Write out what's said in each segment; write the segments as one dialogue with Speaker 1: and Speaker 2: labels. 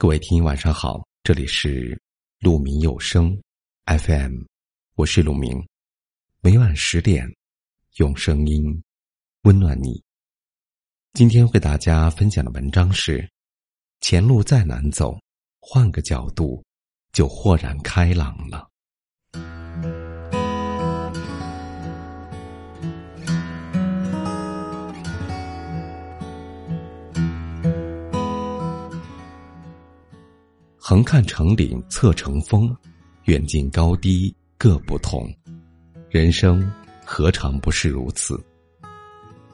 Speaker 1: 各位听友，晚上好，这里是鹿鸣有声 FM，我是鹿鸣，每晚十点用声音温暖你。今天为大家分享的文章是：前路再难走，换个角度就豁然开朗了。横看成岭侧成峰，远近高低各不同。人生何尝不是如此？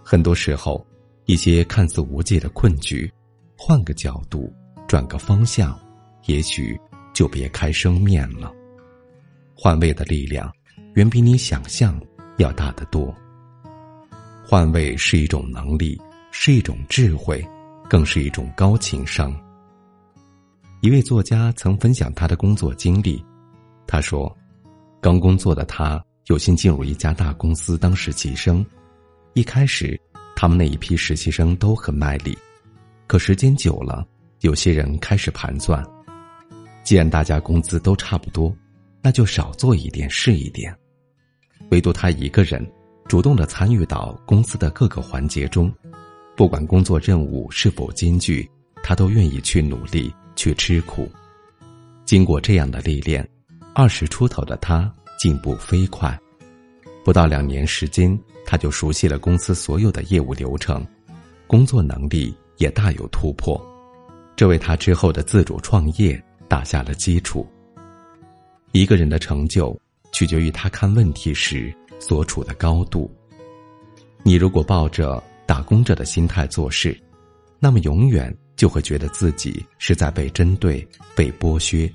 Speaker 1: 很多时候，一些看似无解的困局，换个角度，转个方向，也许就别开生面了。换位的力量，远比你想象要大得多。换位是一种能力，是一种智慧，更是一种高情商。一位作家曾分享他的工作经历，他说：“刚工作的他有幸进入一家大公司当实习生，一开始，他们那一批实习生都很卖力，可时间久了，有些人开始盘算，既然大家工资都差不多，那就少做一点是一点。唯独他一个人，主动的参与到公司的各个环节中，不管工作任务是否艰巨，他都愿意去努力。”去吃苦，经过这样的历练，二十出头的他进步飞快，不到两年时间，他就熟悉了公司所有的业务流程，工作能力也大有突破，这为他之后的自主创业打下了基础。一个人的成就，取决于他看问题时所处的高度。你如果抱着打工者的心态做事，那么永远。就会觉得自己是在被针对、被剥削。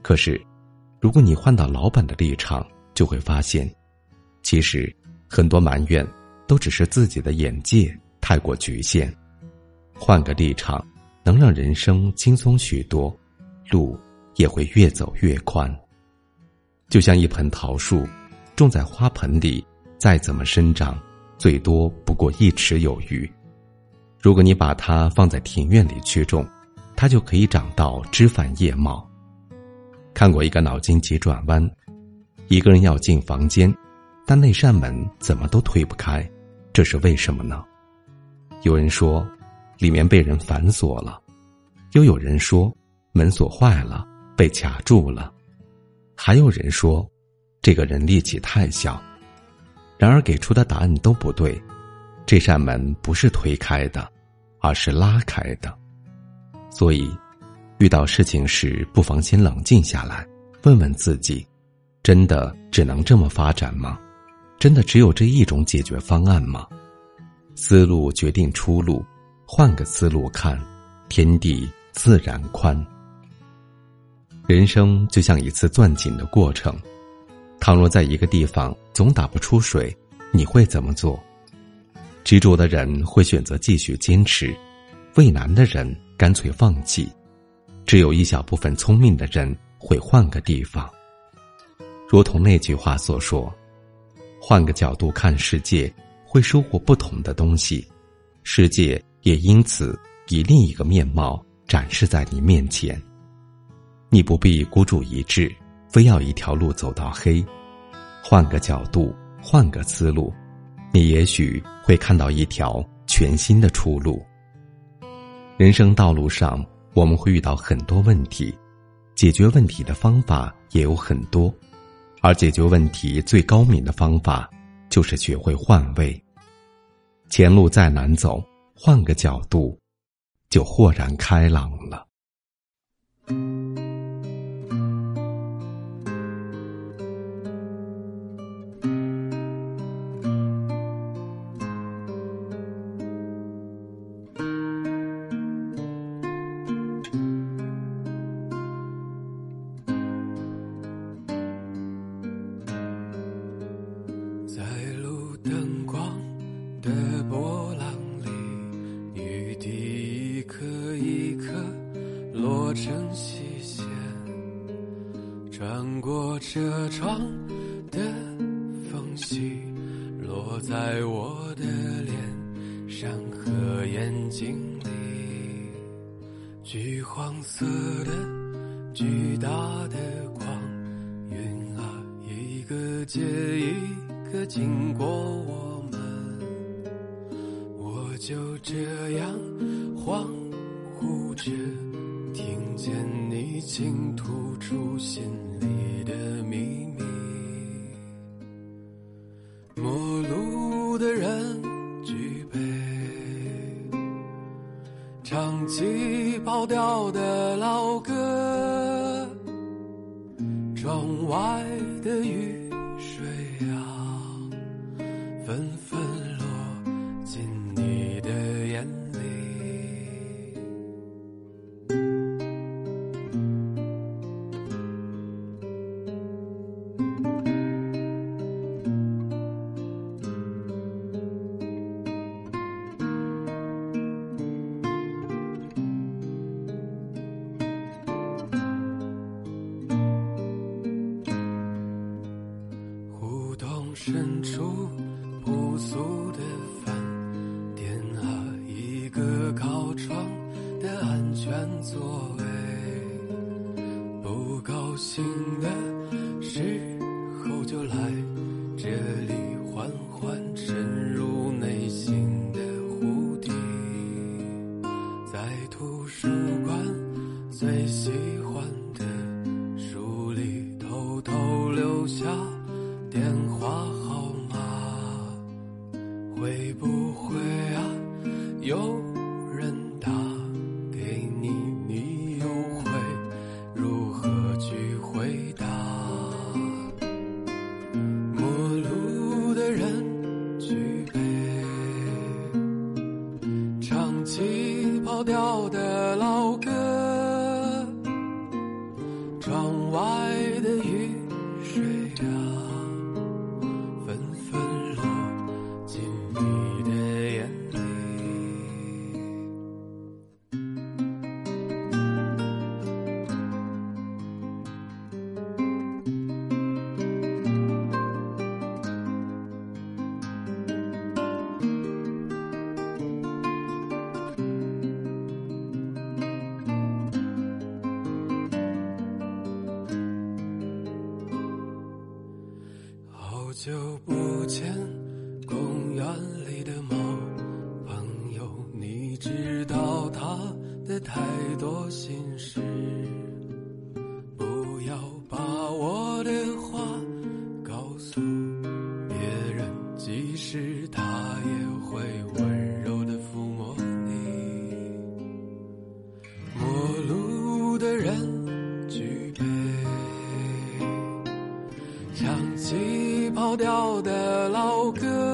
Speaker 1: 可是，如果你换到老板的立场，就会发现，其实很多埋怨都只是自己的眼界太过局限。换个立场，能让人生轻松许多，路也会越走越宽。就像一盆桃树，种在花盆里，再怎么生长，最多不过一尺有余。如果你把它放在庭院里去种，它就可以长到枝繁叶茂。看过一个脑筋急转弯：一个人要进房间，但那扇门怎么都推不开，这是为什么呢？有人说，里面被人反锁了；又有人说，门锁坏了，被卡住了；还有人说，这个人力气太小。然而给出的答案都不对，这扇门不是推开的。而是拉开的，所以，遇到事情时，不妨先冷静下来，问问自己：真的只能这么发展吗？真的只有这一种解决方案吗？思路决定出路，换个思路看，天地自然宽。人生就像一次钻井的过程，倘若在一个地方总打不出水，你会怎么做？执着的人会选择继续坚持，畏难的人干脆放弃，只有一小部分聪明的人会换个地方。如同那句话所说：“换个角度看世界，会收获不同的东西，世界也因此以另一个面貌展示在你面前。你不必孤注一掷，非要一条路走到黑，换个角度，换个思路。”你也许会看到一条全新的出路。人生道路上，我们会遇到很多问题，解决问题的方法也有很多，而解决问题最高明的方法，就是学会换位。前路再难走，换个角度，就豁然开朗了。
Speaker 2: 的缝隙，落在我的脸上和眼睛里，橘黄色的巨大的光，云啊一个接一个经过我们，我就这样恍惚着听，见你倾吐出心里的秘密。陌路的人举杯。唱起跑调的老歌，窗外的雨深处朴素的饭店啊，一个靠窗的安全座位。不高兴的时候就来这里缓缓沉入内心的湖底，在图书馆最喜欢的书里偷偷留下。电话号久不见，公园里的猫朋友，你知道它的太多心事。不要把我的话告诉别人，即使他也会温柔的抚摸你。陌路的人调的老歌，